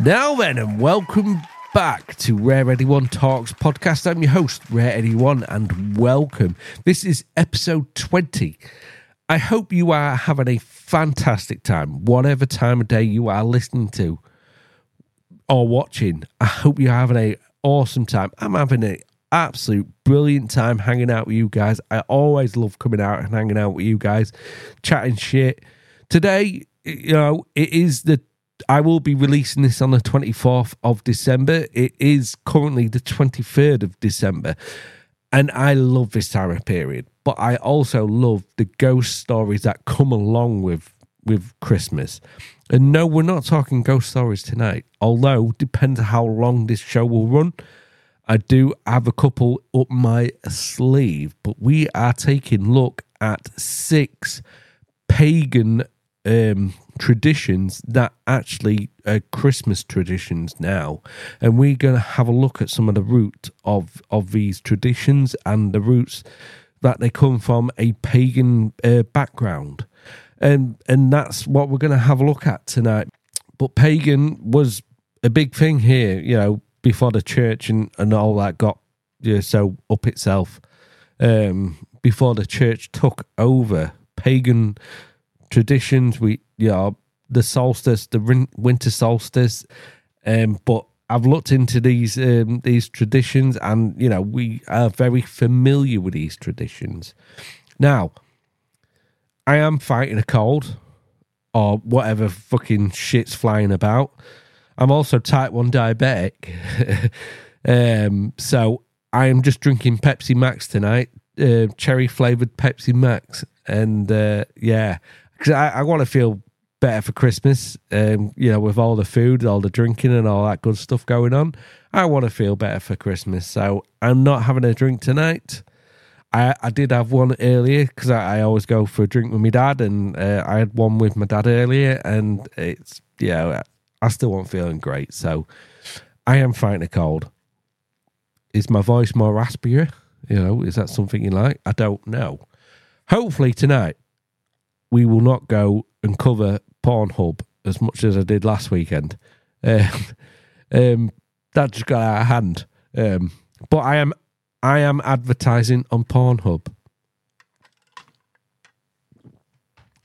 Now then, and welcome back to Rare Eddie One Talks podcast. I'm your host, Rare Eddie One, and welcome. This is episode 20. I hope you are having a fantastic time, whatever time of day you are listening to or watching. I hope you're having a awesome time. I'm having an absolute brilliant time hanging out with you guys. I always love coming out and hanging out with you guys, chatting shit. Today, you know, it is the I will be releasing this on the 24th of December. It is currently the 23rd of December. And I love this time of period. But I also love the ghost stories that come along with with Christmas. And no, we're not talking ghost stories tonight. Although depends how long this show will run. I do have a couple up my sleeve, but we are taking look at six pagan um, traditions that actually are Christmas traditions now, and we're going to have a look at some of the root of of these traditions and the roots that they come from a pagan uh, background, and and that's what we're going to have a look at tonight. But pagan was a big thing here, you know, before the church and and all that got so up itself. Um, before the church took over, pagan traditions. We, you know, the solstice, the winter solstice. Um, but I've looked into these um, these traditions, and you know, we are very familiar with these traditions. Now, I am fighting a cold or whatever fucking shit's flying about. I'm also type one diabetic, um, so I am just drinking Pepsi Max tonight, uh, cherry flavored Pepsi Max, and uh, yeah, because I, I want to feel better for Christmas. Um, you know, with all the food, all the drinking, and all that good stuff going on, I want to feel better for Christmas. So I'm not having a drink tonight. I, I did have one earlier because I, I, always go for a drink with my dad, and uh, I had one with my dad earlier, and it's yeah, I still wasn't feeling great. So I am fighting a cold. Is my voice more raspier? You know, is that something you like? I don't know. Hopefully tonight we will not go and cover Pornhub as much as I did last weekend. Um, um, that just got out of hand. Um, but I am I am advertising on Pornhub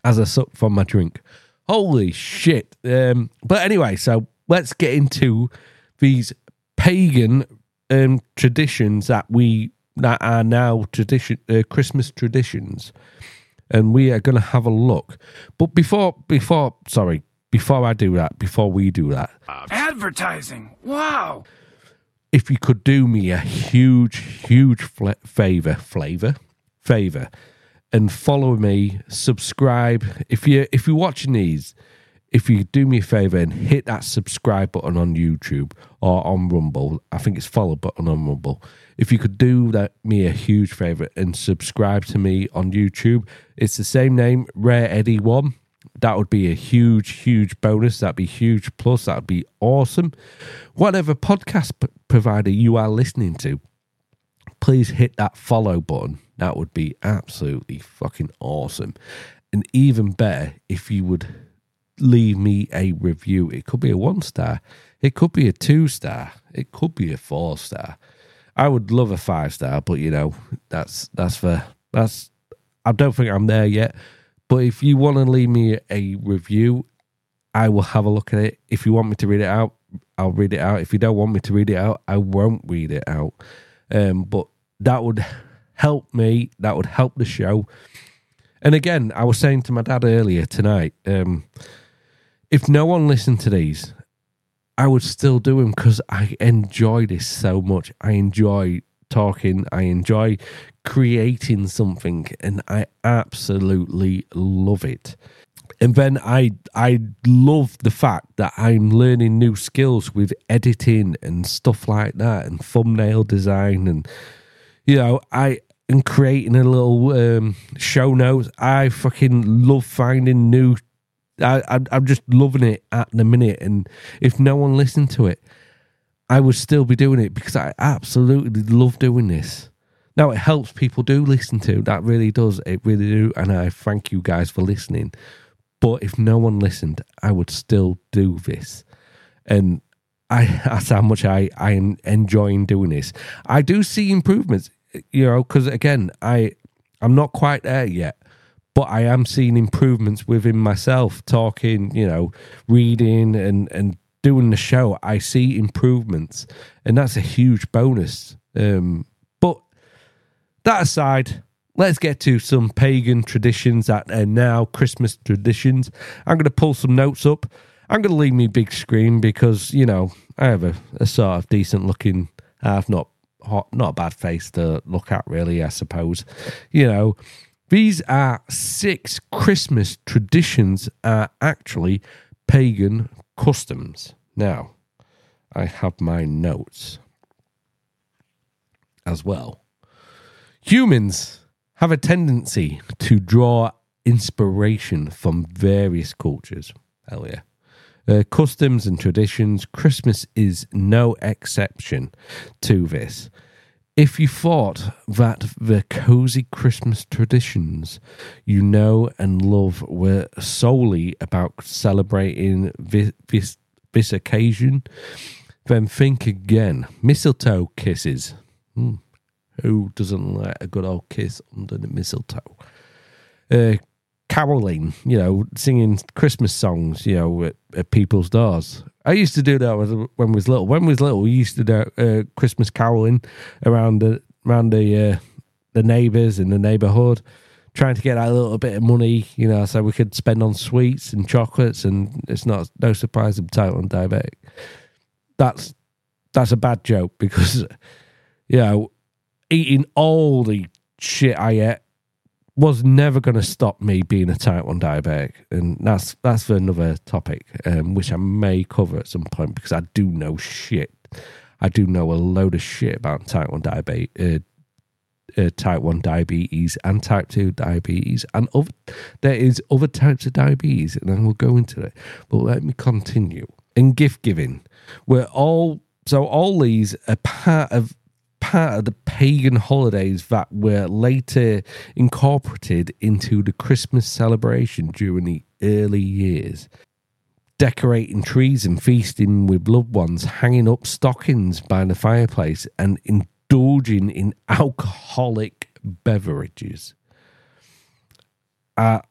as a suck from my drink. Holy shit! Um, but anyway, so let's get into these pagan um, traditions that we that are now tradition uh, Christmas traditions and we are going to have a look. But before, before, sorry, before I do that, before we do that, advertising. Wow. If you could do me a huge, huge fl- favor, flavor, favor, and follow me, subscribe. If you if you're watching these, if you do me a favor and hit that subscribe button on YouTube or on Rumble, I think it's follow button on Rumble if you could do that me a huge favor and subscribe to me on YouTube. It's the same name, Rare Eddie One. That would be a huge, huge bonus. That'd be huge plus. That'd be awesome. Whatever podcast p- provider you are listening to, please hit that follow button. That would be absolutely fucking awesome. And even better if you would leave me a review. It could be a one star, it could be a two star, it could be a four star. I would love a five star, but you know that's that's for that's. I don't think I'm there yet. But if you want to leave me a review, I will have a look at it. If you want me to read it out, I'll read it out. If you don't want me to read it out, I won't read it out. Um, but that would help me. That would help the show. And again, I was saying to my dad earlier tonight, um, if no one listened to these I would still do them because I enjoy this so much. I enjoy talking. I enjoy creating something, and I absolutely love it. And then I I love the fact that I'm learning new skills with editing and stuff like that, and thumbnail design, and you know I and creating a little um, show notes. I fucking love finding new I, I'm just loving it at the minute, and if no one listened to it, I would still be doing it because I absolutely love doing this. Now it helps people do listen to that really does it really do, and I thank you guys for listening. But if no one listened, I would still do this, and I that's how much I I am enjoying doing this. I do see improvements, you know, because again, I I'm not quite there yet, but I am seeing improvements within myself. Talking, you know, reading and and doing the show, I see improvements, and that's a huge bonus. Um, but that aside, let's get to some pagan traditions that are now Christmas traditions. I'm going to pull some notes up. I'm going to leave me big screen because you know I have a, a sort of decent looking, half not hot, not a bad face to look at, really. I suppose, you know, these are six Christmas traditions are actually pagan customs. Now, I have my notes as well. Humans have a tendency to draw inspiration from various cultures. Hell yeah. Uh, customs and traditions. Christmas is no exception to this. If you thought that the cozy Christmas traditions you know and love were solely about celebrating this, this, this occasion, then think again. Mistletoe kisses. Hmm. Who doesn't like a good old kiss under the mistletoe? Uh, caroling, you know, singing Christmas songs, you know, at, at, people's doors. I used to do that when I was little. When I was little, we used to do uh, Christmas caroling around the around the uh, the neighbours in the neighbourhood, trying to get that little bit of money, you know, so we could spend on sweets and chocolates. And it's not no surprise I'm type one diabetic. That's that's a bad joke because you know eating all the shit I ate was never going to stop me being a type 1 diabetic. And that's that's for another topic um, which i may cover at some point because i do know shit. I do know a load of shit about type 1 diabetes uh, uh, type 1 diabetes and type 2 diabetes and other, there is other types of diabetes and i will go into it. But let me continue. In gift giving we're all so all these are part of part of the pagan holidays that were later incorporated into the Christmas celebration during the early years. Decorating trees and feasting with loved ones, hanging up stockings by the fireplace, and indulging in alcoholic beverages are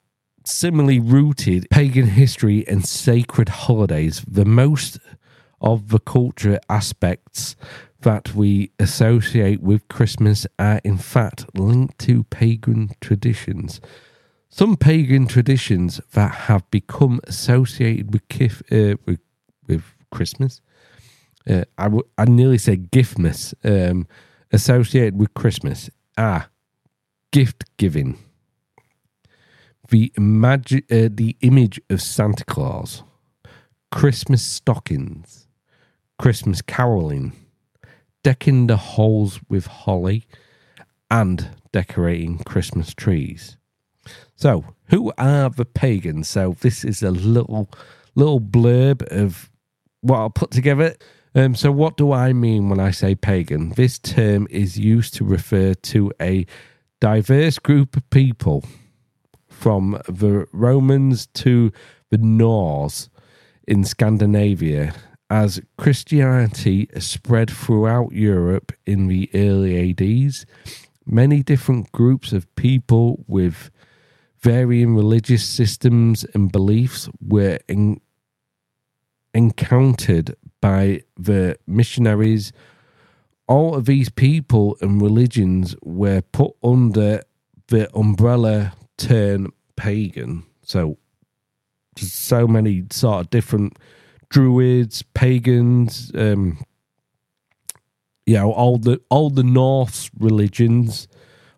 similarly rooted pagan history and sacred holidays. The most of the culture aspects that we associate with Christmas are in fact linked to pagan traditions. Some pagan traditions that have become associated with kif, uh, with, with Christmas, uh, I would I nearly say giftmas, um, associated with Christmas are gift giving, the imagi- uh, the image of Santa Claus, Christmas stockings, Christmas caroling decking the halls with holly, and decorating Christmas trees. So, who are the pagans? So, this is a little little blurb of what I'll put together. Um, so, what do I mean when I say pagan? This term is used to refer to a diverse group of people from the Romans to the Norse in Scandinavia as Christianity spread throughout Europe in the early ADs, many different groups of people with varying religious systems and beliefs were encountered by the missionaries. All of these people and religions were put under the umbrella term pagan. So, so many sort of different druids, pagans, um, you know, all the all the Norse religions,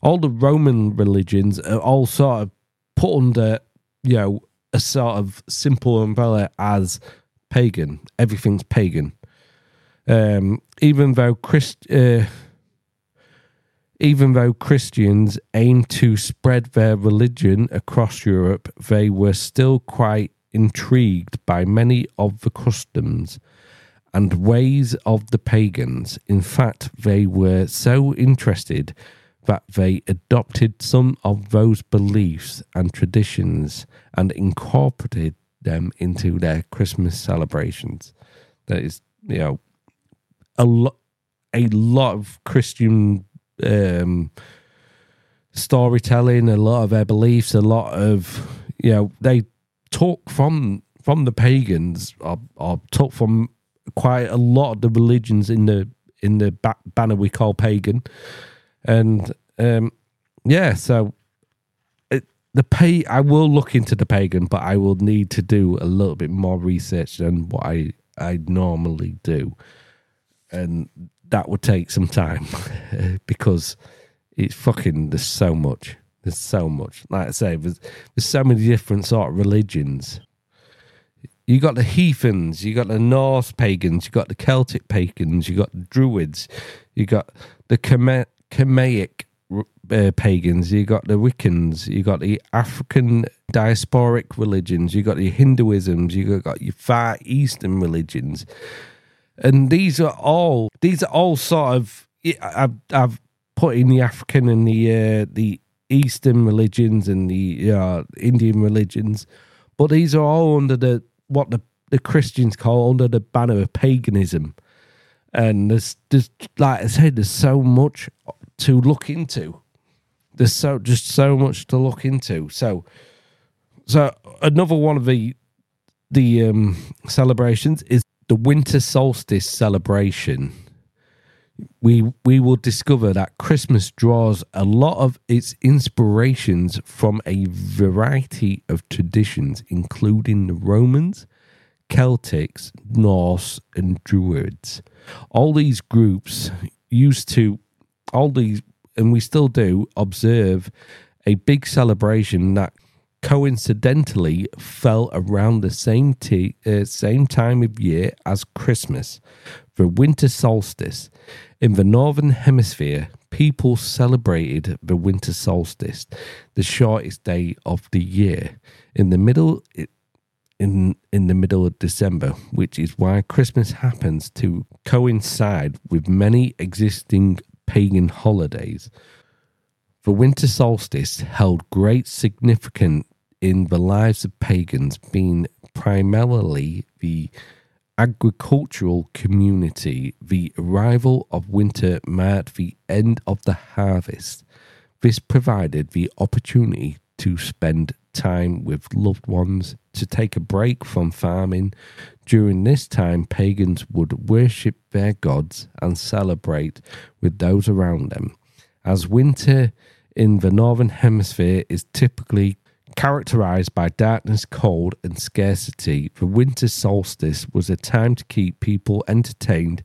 all the Roman religions are all sort of put under, you know, a sort of simple umbrella as pagan. Everything's pagan. Um, even though Christ, uh, even though Christians aimed to spread their religion across Europe, they were still quite intrigued by many of the customs and ways of the pagans. In fact, they were so interested that they adopted some of those beliefs and traditions and incorporated them into their Christmas celebrations. That is, you know, a lot, a lot of Christian um, storytelling, a lot of their beliefs, a lot of you know they talk from from the pagans or, or took from quite a lot of the religions in the in the ba- banner we call pagan, and um, yeah, so it, the pay I will look into the pagan, but I will need to do a little bit more research than what I I normally do, and that would take some time because it's fucking there's so much. There's so much. Like I say, there's, there's so many different sort of religions. You got the heathens, you got the Norse pagans, you got the Celtic pagans, you got the Druids, you got the Kemetic uh, pagans, you got the Wiccans, you got the African diasporic religions, you got the Hinduisms, you got your Far Eastern religions, and these are all these are all sort of I've I've put in the African and the uh, the Eastern religions and the uh, Indian religions, but these are all under the what the the Christians call under the banner of paganism. And there's just like I said, there's so much to look into. There's so just so much to look into. So, so another one of the the um, celebrations is the winter solstice celebration we we will discover that Christmas draws a lot of its inspirations from a variety of traditions, including the Romans, Celtics, Norse, and Druids. All these groups used to all these, and we still do observe a big celebration that coincidentally fell around the same t- uh, same time of year as Christmas, the winter solstice. In the northern hemisphere, people celebrated the winter solstice, the shortest day of the year, in the middle in in the middle of December, which is why Christmas happens to coincide with many existing pagan holidays. The winter solstice held great significance in the lives of pagans, being primarily the agricultural community, the arrival of winter marked the end of the harvest. This provided the opportunity to spend time with loved ones, to take a break from farming. During this time, pagans would worship their gods and celebrate with those around them. As winter in the Northern Hemisphere is typically Characterized by darkness, cold, and scarcity, the winter solstice was a time to keep people entertained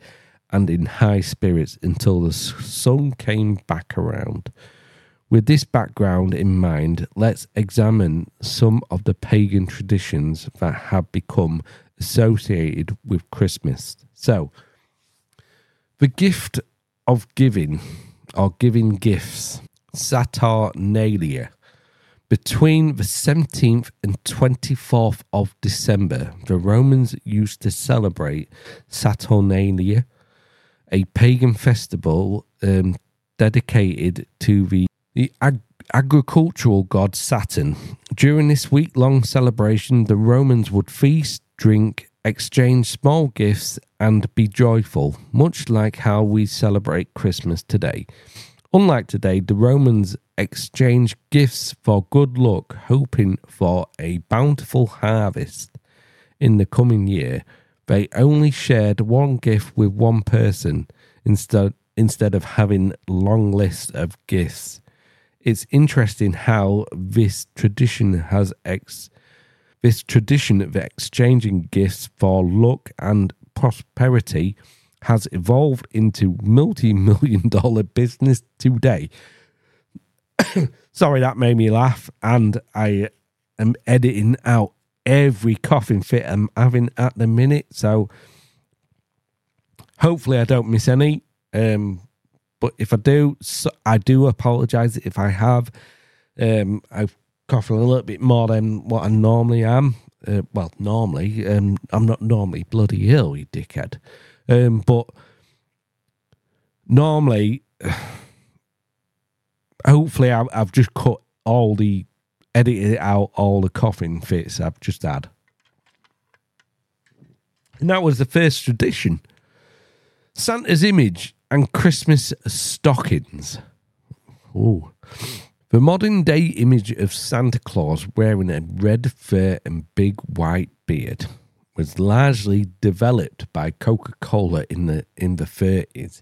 and in high spirits until the sun came back around. With this background in mind, let's examine some of the pagan traditions that have become associated with Christmas. So, the gift of giving or giving gifts, Saturnalia between the 17th and 24th of December, the Romans used to celebrate Saturnalia, a pagan festival um, dedicated to the, the ag- agricultural god Saturn. During this week long celebration, the Romans would feast, drink, exchange small gifts, and be joyful, much like how we celebrate Christmas today. Unlike today, the Romans exchanged gifts for good luck, hoping for a bountiful harvest in the coming year. They only shared one gift with one person instead instead of having long lists of gifts. It's interesting how this tradition has ex this tradition of exchanging gifts for luck and prosperity has evolved into multi-million dollar business today. Sorry, that made me laugh, and I am editing out every coughing fit I'm having at the minute. So hopefully, I don't miss any. Um, but if I do, so I do apologize if I have. Um, I've coughing a little bit more than what I normally am. Uh, well, normally, um, I'm not normally bloody ill, you dickhead. Um, but normally, hopefully, I've, I've just cut all the edited out all the coughing fits I've just had. And that was the first tradition. Santa's image and Christmas stockings. Oh. The modern day image of Santa Claus wearing a red fur and big white beard was largely developed by Coca-Cola in the in the 30s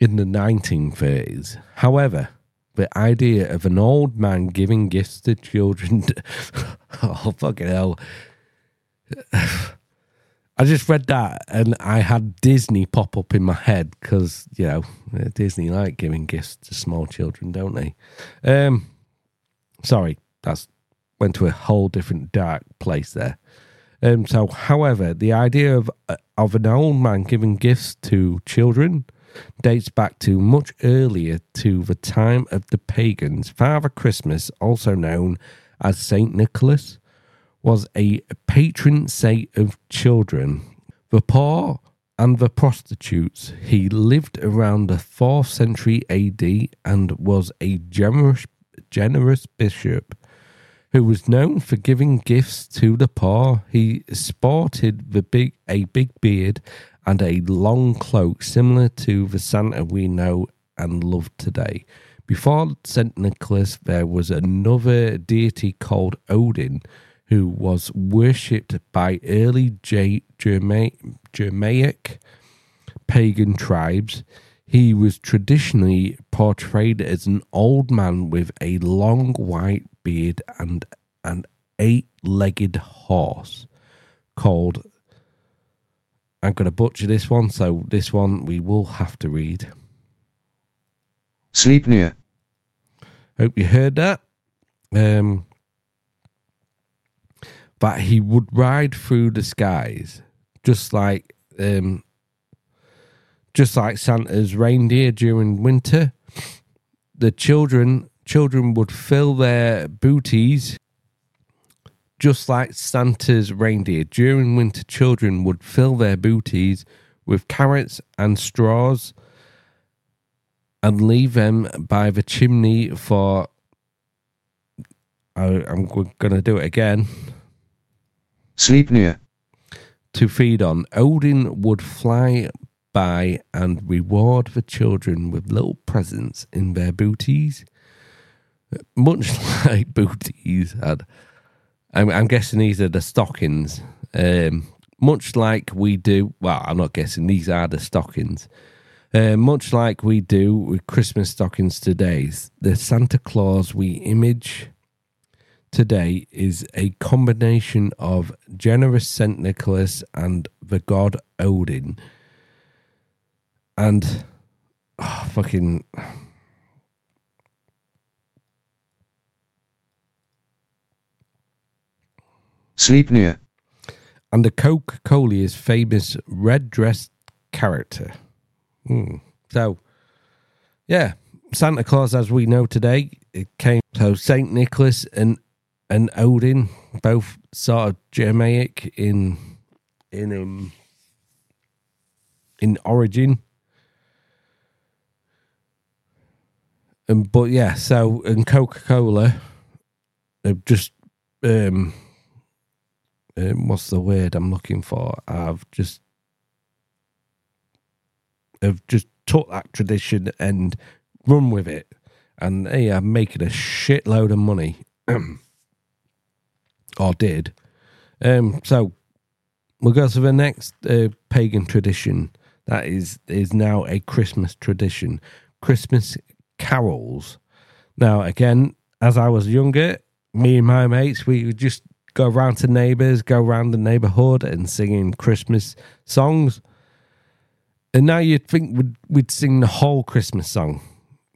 in the 1930s. However, the idea of an old man giving gifts to children oh fucking hell I just read that and I had Disney pop up in my head because, you know, Disney like giving gifts to small children, don't they? Um, sorry, that's went to a whole different dark place there. Um, so, however, the idea of uh, of an old man giving gifts to children dates back to much earlier to the time of the pagans. Father Christmas, also known as Saint Nicholas, was a patron saint of children, the poor, and the prostitutes. He lived around the 4th century AD and was a generous, generous bishop who was known for giving gifts to the poor. He sported the big, a big beard and a long cloak similar to the Santa we know and love today. Before St. Nicholas, there was another deity called Odin, who was worshipped by early J- Germanic pagan tribes. He was traditionally portrayed as an old man with a long white beard and an eight legged horse called. I'm going to butcher this one, so this one we will have to read. Sleep near. Hope you heard that. Um, that he would ride through the skies, just like um, just like Santa's reindeer during winter. The children children would fill their booties just like Santa's reindeer. During winter, children would fill their booties with carrots and straws and leave them by the chimney for. I, I'm going to do it again. Sleipnir. To feed on. Odin would fly by and reward the children with little presents in their booties. Much like booties had. I'm, I'm guessing these are the stockings. Um, much like we do, well, I'm not guessing, these are the stockings. Uh, much like we do with Christmas stockings today, the Santa Claus we image today is a combination of generous St. Nicholas and the god Odin. And oh, fucking. Sleipnir. And the Coca Cola's famous red dressed character. Mm. So, yeah, Santa Claus, as we know today, it came. So, Saint Nicholas and and Odin, both sort of Germanic in in um, in origin. And but yeah, so and Coca Cola, they've just um, um, what's the word I'm looking for? I've just have just took that tradition and run with it, and hey, I'm making a shitload of money. or did. Um, so we'll go to the next uh, pagan tradition that is is now a Christmas tradition. Christmas carols. Now, again, as I was younger, me and my mates, we just go around to neighbours, go around the neighbourhood and singing Christmas songs. And now you'd think we'd, we'd sing the whole Christmas song.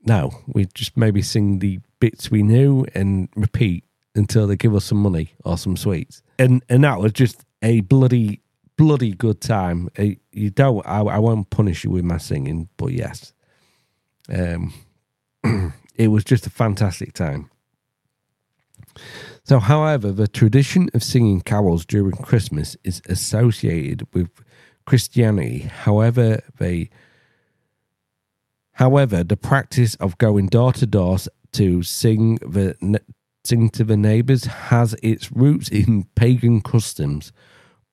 No, we'd just maybe sing the bits we knew and repeat until they give us some money or some sweets. And and that was just a bloody bloody good time. You don't I, I won't punish you with my singing, but yes. Um it was just a fantastic time. So, however, the tradition of singing carols during Christmas is associated with Christianity. However, they However, the practice of going door to door to sing the sing to the neighbours has its roots in pagan customs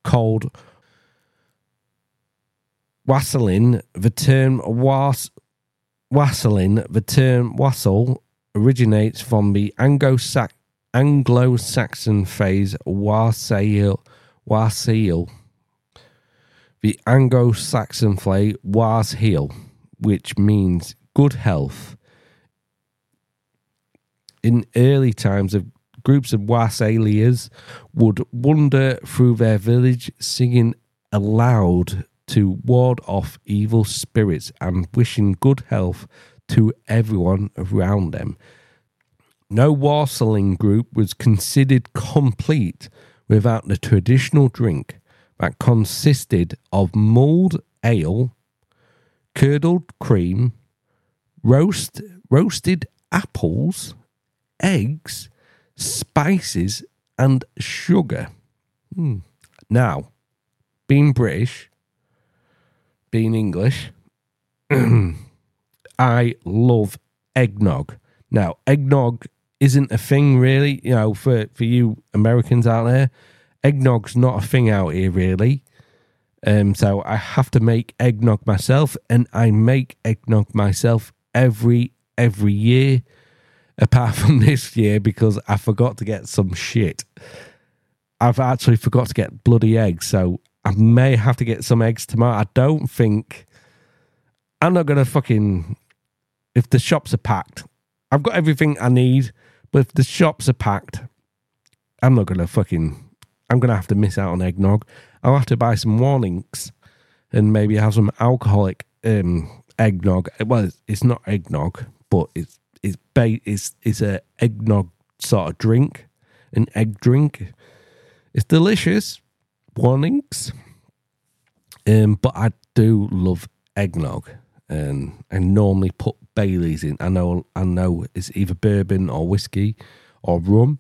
called wassailing, the term was, wassailing, the term wassail originates from the Anglo-Sax- Anglo-Saxon phrase wassail, wassail. The Anglo-Saxon phrase was heal, which means good health. In early times, of groups of wassailers would wander through their village singing aloud to ward off evil spirits and wishing good health to everyone around them. No wassailing group was considered complete without the traditional drink that consisted of mulled ale, curdled cream, roast, roasted apples, eggs, spices, and sugar. Hmm. Now, being British, being English, I love eggnog. Now, eggnog isn't a thing really, you know, for, for you Americans out there. Eggnog's not a thing out here really. Um, so I have to make eggnog myself, and I make eggnog myself every every year, apart from this year because I forgot to get some shit. I've actually forgot to get bloody eggs, so I may have to get some eggs tomorrow. I don't think I'm not gonna fucking if the shops are packed. I've got everything I need, but if the shops are packed, I'm not gonna fucking I'm gonna have to miss out on eggnog. I'll have to buy some Warninks and maybe have some alcoholic um, eggnog. Well, it's, not eggnog, but it's it's ba- it's it's a eggnog sort of drink, an egg drink. It's delicious. Warninks. Um, but I do love eggnog, and I normally put Bailey's in. I know I know it's either bourbon or whiskey or rum,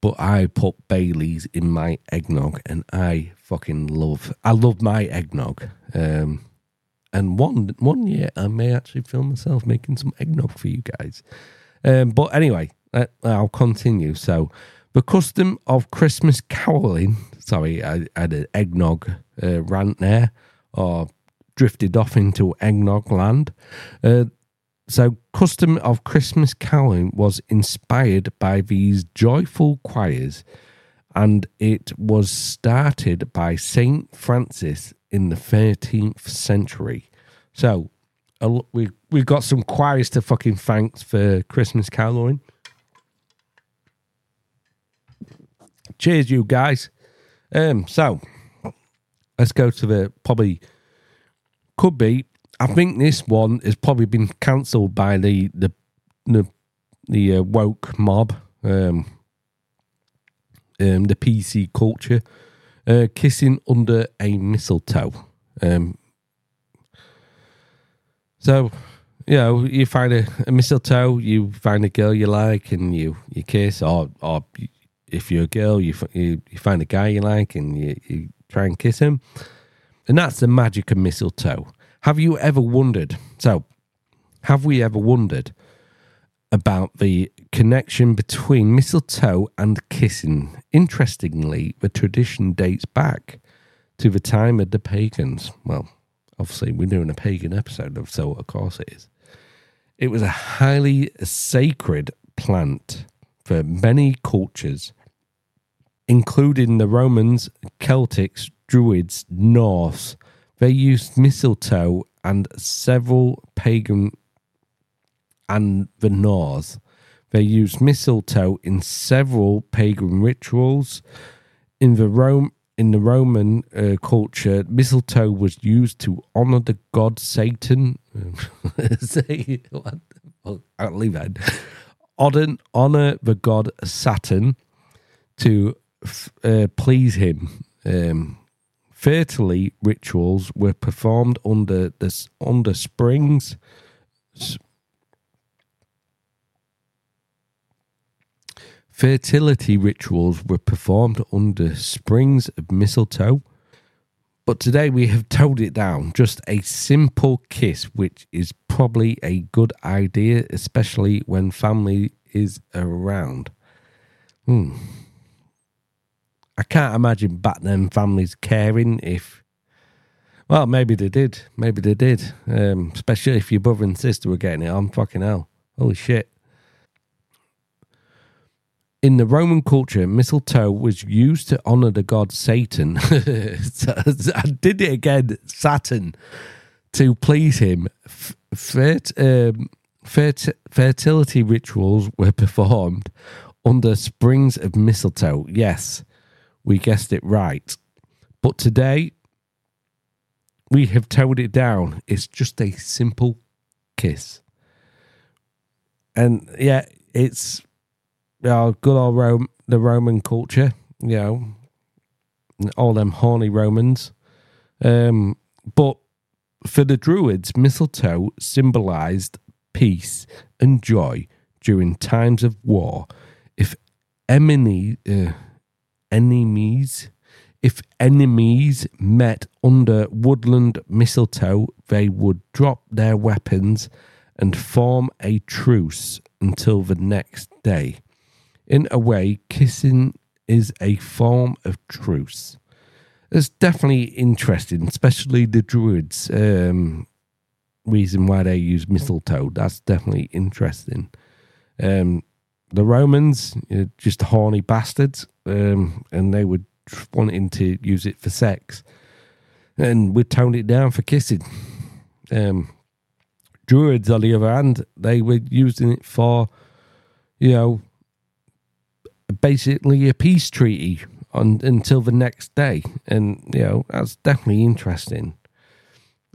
but I put Bailey's in my eggnog, and I fucking love. I love my eggnog. Um, and one one year I may actually film myself making some eggnog for you guys. Um, but anyway, uh, I'll continue. So, the custom of Christmas caroling. Sorry, I, I had an eggnog uh, rant there, or drifted off into eggnog land. Uh, so, custom of Christmas caroling was inspired by these joyful choirs, and it was started by Saint Francis in the 13th century. So, we we've got some choirs to fucking thank for Christmas caroling. Cheers, you guys. Um, so let's go to the probably could be. I think this one has probably been cancelled by the the the, the uh, woke mob, um, um, the PC culture, uh, kissing under a mistletoe. Um, so you know, you find a, a mistletoe, you find a girl you like, and you you kiss, or or if you're a girl, you you, you find a guy you like, and you, you try and kiss him, and that's the magic of mistletoe. Have you ever wondered? So, have we ever wondered about the connection between mistletoe and kissing? Interestingly, the tradition dates back to the time of the pagans. Well, obviously, we're doing a pagan episode of so, of course, it is. It was a highly sacred plant for many cultures, including the Romans, Celtics, Druids, Norse. They used mistletoe and several pagan and the Norse. They used mistletoe in several pagan rituals. In the Rome in the Roman uh, culture, mistletoe was used to honor the god Satan. I'll leave that. Honor, honor the god Saturn to uh, please him. Um, fertility rituals were performed under the under springs. Fertility rituals were performed under springs of mistletoe. But today we have toned it down. Just a simple kiss, which is probably a good idea, especially when family is around. Hmm. I can't imagine back then families caring if. Well, maybe they did. Maybe they did. Um, especially if your brother and sister were getting it on. Fucking hell. Holy shit. In the Roman culture, mistletoe was used to honor the god Satan. I did it again, Saturn, to please him. Fert- um, fert- fertility rituals were performed under springs of mistletoe. Yes, we guessed it right. But today, we have toned it down. It's just a simple kiss. And yeah, it's know, good old Rome, the Roman culture, you know, all them horny Romans. Um, but for the Druids, mistletoe symbolized peace and joy during times of war. If enemy, uh, enemies, if enemies met under woodland mistletoe, they would drop their weapons and form a truce until the next day. In a way, kissing is a form of truce. It's definitely interesting, especially the Druids. Um, reason why they use mistletoe. That's definitely interesting. Um, the Romans, uh, just horny bastards, um, and they were wanting to use it for sex, and we toned it down for kissing. Um, Druids, on the other hand, they were using it for, you know, basically a peace treaty on until the next day, and you know that's definitely interesting.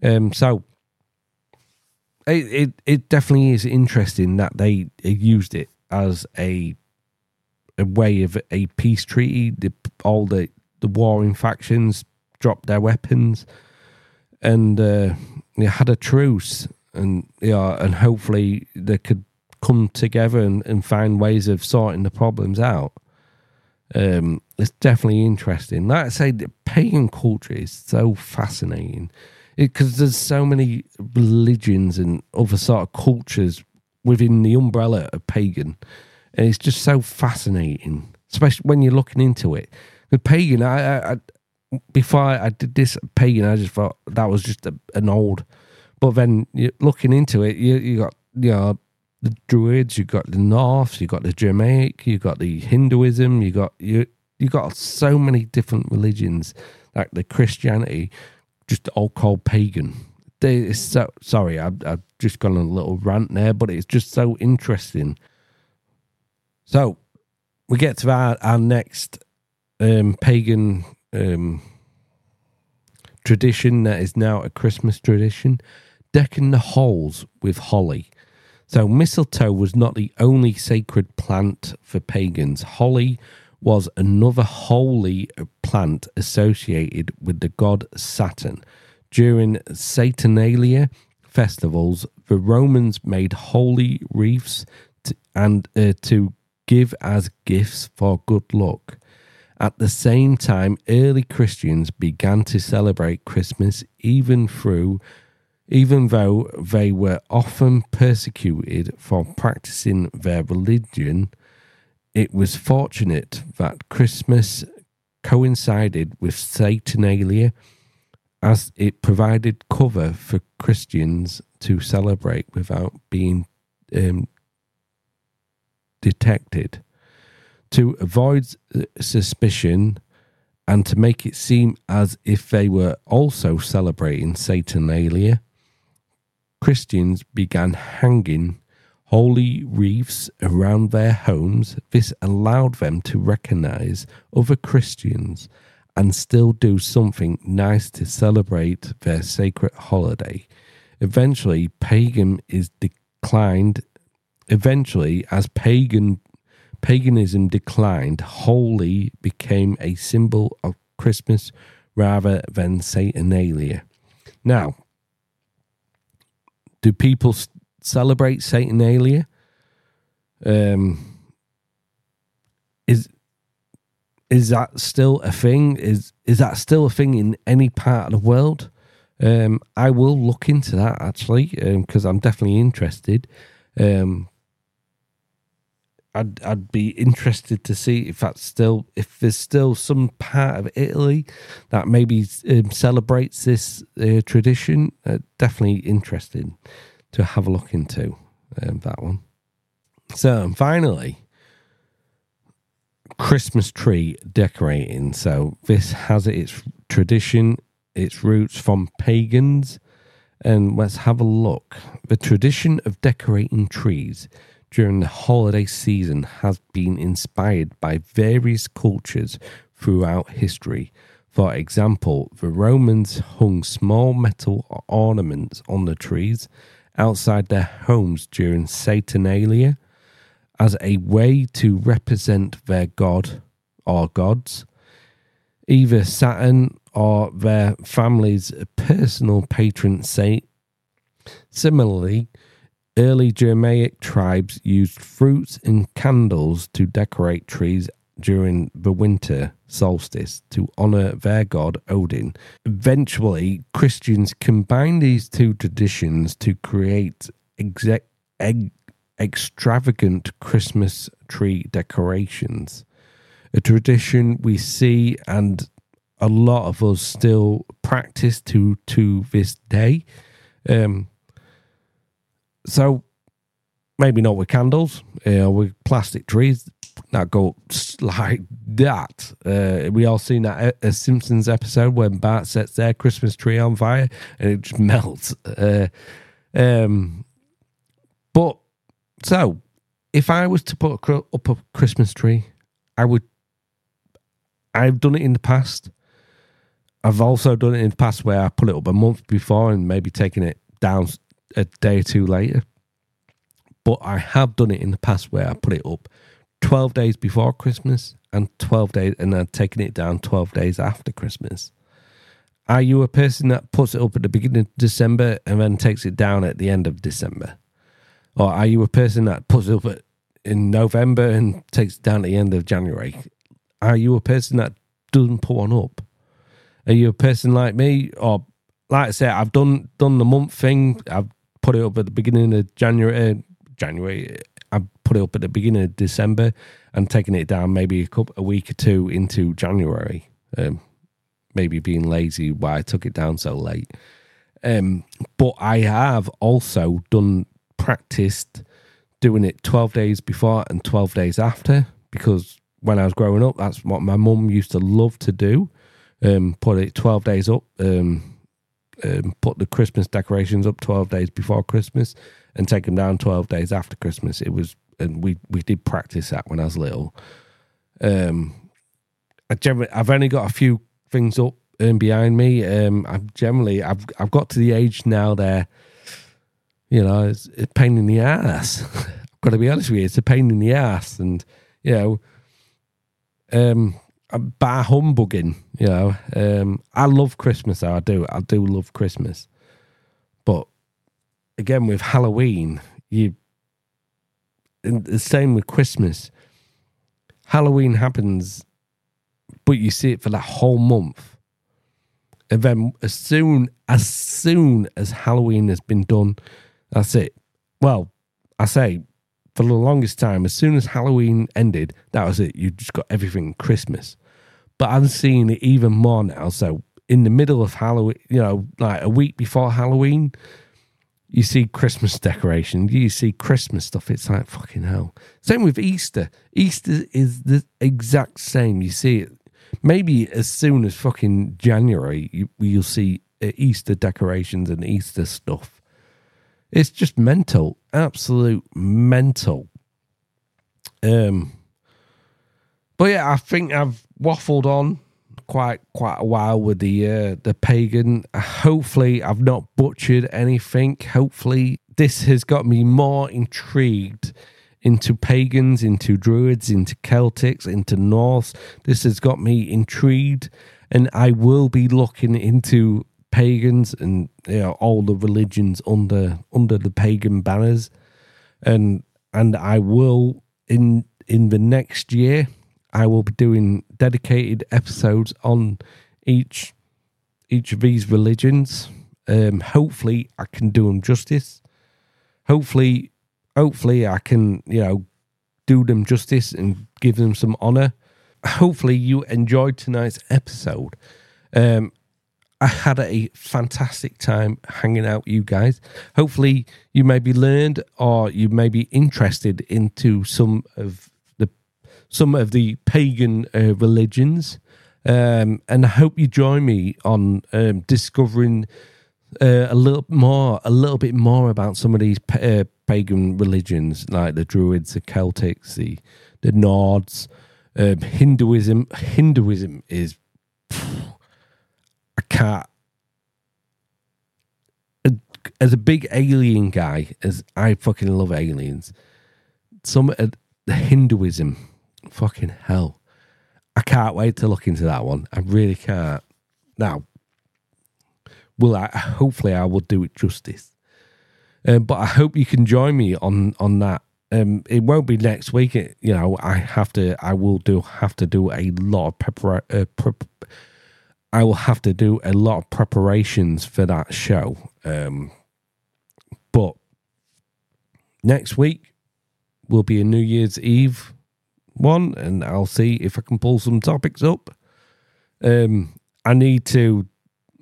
Um, so it, it it definitely is interesting that they used it as a a way of a peace treaty. The, all the the warring factions dropped their weapons, and uh, they had a truce, and yeah, and hopefully they could come together and, and find ways of sorting the problems out. Um, it's definitely interesting. Like I say, the pagan culture is so fascinating because there's so many religions and other sort of cultures within the umbrella of pagan, and it's just so fascinating, especially when you're looking into it. The pagan, I, I, I before I did this pagan, I just thought that was just a, an old. But then looking into it, you you got you know the Druids, you got the North, you got the Germanic, you got the Hinduism, you got you you got so many different religions like the Christianity, just all called pagan. They, so sorry, I've, I've just gone on a little rant there, but it's just so interesting. So we get to our, our next um, pagan um, tradition that is now a Christmas tradition, decking the halls with holly. So, mistletoe was not the only sacred plant for pagans. Holly was another holy plant associated with the god Saturn. During Saturnalia festivals, the Romans made holly wreaths to, and uh, to give as gifts for good luck. At the same time, early Christians began to celebrate Christmas even through even though they were often persecuted for practicing their religion, it was fortunate that Christmas coincided with Saturnalia as it provided cover for Christians to celebrate without being um, detected. To avoid suspicion and to make it seem as if they were also celebrating Saturnalia, Christians began hanging holly wreaths around their homes. This allowed them to recognize other Christians and still do something nice to celebrate their sacred holiday. Eventually, pagan is declined. Eventually, as pagan paganism declined, holly became a symbol of Christmas rather than Saturnalia. Now, do people celebrate Saturnalia? Um, is is that still a thing? Is is that still a thing in any part of the world? Um, I will look into that actually because um, I'm definitely interested. Um, I'd I'd be interested to see if that's still if there's still some part of Italy that maybe um, celebrates this uh, tradition. Uh, definitely interested to have a look into um, that one. So finally, Christmas tree decorating. So this has its tradition, its roots from pagans, and let's have a look. The tradition of decorating trees during the holiday season has been inspired by various cultures throughout history. For example, the Romans hung small metal ornaments on the trees outside their homes during Saturnalia as a way to represent their god or gods, either Saturn or their family's personal patron saint. Similarly, Early Germanic tribes used fruits and candles to decorate trees during the winter solstice to honor their god Odin. Eventually, Christians combined these two traditions to create exec- eg- extravagant Christmas tree decorations. A tradition we see and a lot of us still practice to to this day. Um, so maybe not with candles, know, with plastic trees that go like that. Uh, we all seen that a Simpsons episode when Bart sets their Christmas tree on fire and it just melts. Uh, um, but so, if I was to put up a Christmas tree, I would. I've done it in the past. I've also done it in the past where I put it up a month before and maybe taking it down a day or two later. But I have done it in the past where I put it up 12 days before Christmas and 12 days and then taking it down 12 days after Christmas. Are you a person that puts it up at the beginning of December and then takes it down at the end of December? Or are you a person that puts it up in November and takes it down at the end of January? Are you a person that doesn't put one up? Are you a person like me? Or like I said, I've done done the month thing. I've put it up at the beginning of January. January. I put it up at the beginning of December and taking it down maybe a couple a week or two into January. Um, maybe being lazy why I took it down so late. Um, but I have also done practiced doing it 12 days before and 12 days after because when I was growing up, that's what my mum used to love to do. Um, put it 12 days up, um, um, put the Christmas decorations up 12 days before Christmas and take them down 12 days after Christmas. It was, and we, we did practice that when I was little. Um, I generally, I've only got a few things up um, behind me. Um, I've generally, I've, I've got to the age now there, you know, it's a pain in the ass. I've got to be honest with you, it's a pain in the ass. And, you know, um, bar humbugging, you know. Um, I love Christmas, though. I do. I do love Christmas. But again, with Halloween, you and the same with Christmas. Halloween happens, but you see it for that whole month. And then as soon as soon as Halloween has been done, that's it. Well, I say for the longest time, as soon as Halloween ended, that was it. You just got everything Christmas. But I'm seeing it even more now. So in the middle of Halloween, you know, like a week before Halloween, you see Christmas decorations, you see Christmas stuff. It's like fucking hell. Same with Easter. Easter is the exact same. You see it maybe as soon as fucking January. You, you'll see uh, Easter decorations and Easter stuff. It's just mental, absolute mental. Um, but yeah, I think I've waffled on quite quite a while with the uh, the pagan. Hopefully, I've not butchered anything. Hopefully, this has got me more intrigued into pagans, into druids, into Celtics, into Norse. This has got me intrigued, and I will be looking into pagans and you know, all the religions under under the pagan banners, and and I will in in the next year I will be doing dedicated episodes on each each of these religions. Um, hopefully, I can do them justice. Hopefully, hopefully, I can you know do them justice and give them some honor. Hopefully, you enjoyed tonight's episode. Um, I had a fantastic time hanging out with you guys. Hopefully, you maybe learned or you may be interested into some of the some of the pagan uh, religions. Um, and I hope you join me on um, discovering uh, a little more, a little bit more about some of these uh, pagan religions, like the Druids, the Celtics, the the Nords, um, Hinduism. Hinduism is, I can't. As a big alien guy, as I fucking love aliens, some the Hinduism, fucking hell. I can't wait to look into that one. I really can't. Now, will I? Hopefully, I will do it justice. Um, but I hope you can join me on on that. Um, it won't be next week. It, you know, I have to. I will do have to do a lot of prepar- uh, prep. I will have to do a lot of preparations for that show. Um, but next week will be a New Year's Eve one, and I'll see if I can pull some topics up. Um, I need to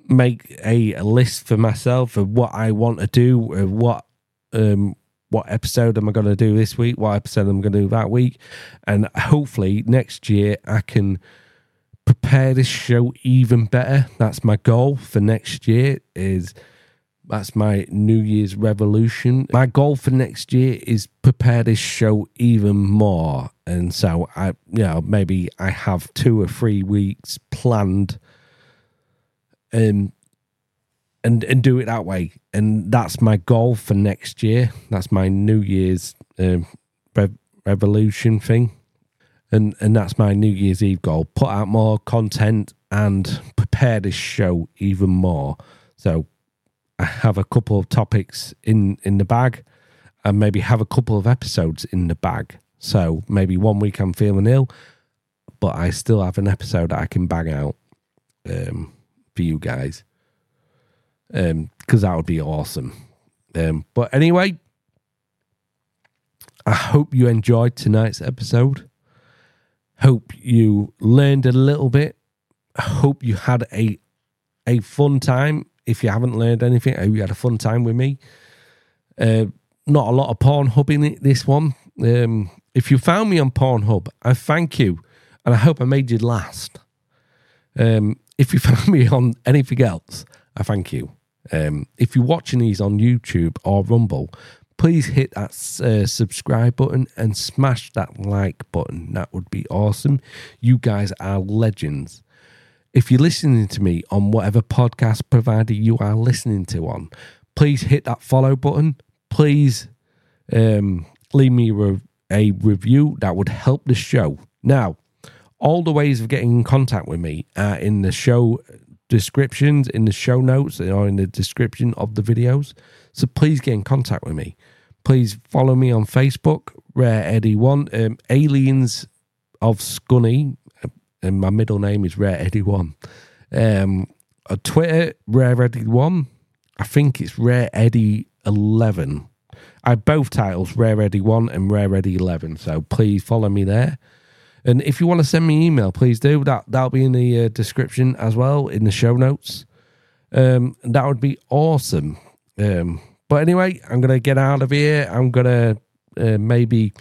make a, a list for myself of what I want to do, of what um, what episode am I going to do this week, what episode I'm going to do that week, and hopefully next year I can prepare this show even better. That's my goal for next year. Is that's my New Year's revolution. My goal for next year is prepare this show even more. And so I you know, maybe I have two or three weeks planned and and and do it that way. And that's my goal for next year. That's my New Year's um, rev- revolution thing. And and that's my New Year's Eve goal. Put out more content and prepare this show even more. So I have a couple of topics in in the bag, and maybe have a couple of episodes in the bag. So maybe one week I'm feeling ill, but I still have an episode that I can bag out um, for you guys, because um, that would be awesome. Um, but anyway, I hope you enjoyed tonight's episode. Hope you learned a little bit. I hope you had a a fun time if you haven't learned anything, I hope you had a fun time with me. Uh, not a lot of Pornhub in it, this one. Um, if you found me on Pornhub, I thank you, and I hope I made you last. Um, if you found me on anything else, I thank you. Um, if you're watching these on YouTube or Rumble, please hit that uh, subscribe button and smash that like button. That would be awesome. You guys are legends if you're listening to me on whatever podcast provider you are listening to on, please hit that follow button. Please um, leave me a, a review. That would help the show. Now, all the ways of getting in contact with me are in the show descriptions, in the show notes, or in the description of the videos. So please get in contact with me. Please follow me on Facebook, Rare Eddie One, um, Aliens of Scunny, and my middle name is Rare Eddie One. Um, on Twitter, Rare Eddie One. I think it's Rare Eddie Eleven. I have both titles, Rare Eddie One and Rare Eddie Eleven. So please follow me there. And if you want to send me email, please do. That that'll be in the uh, description as well in the show notes. Um, that would be awesome. Um, but anyway, I'm gonna get out of here. I'm gonna uh, maybe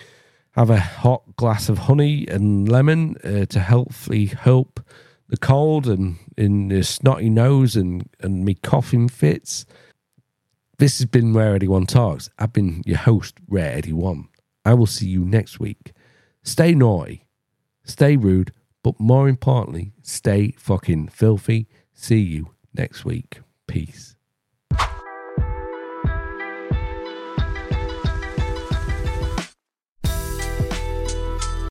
have a hot glass of honey and lemon uh, to hopefully help the cold and in the snotty nose and, and me coughing fits. This has been Rare Eddie One Talks. I've been your host, Rare Eddie One. I will see you next week. Stay naughty, stay rude, but more importantly, stay fucking filthy. See you next week. Peace.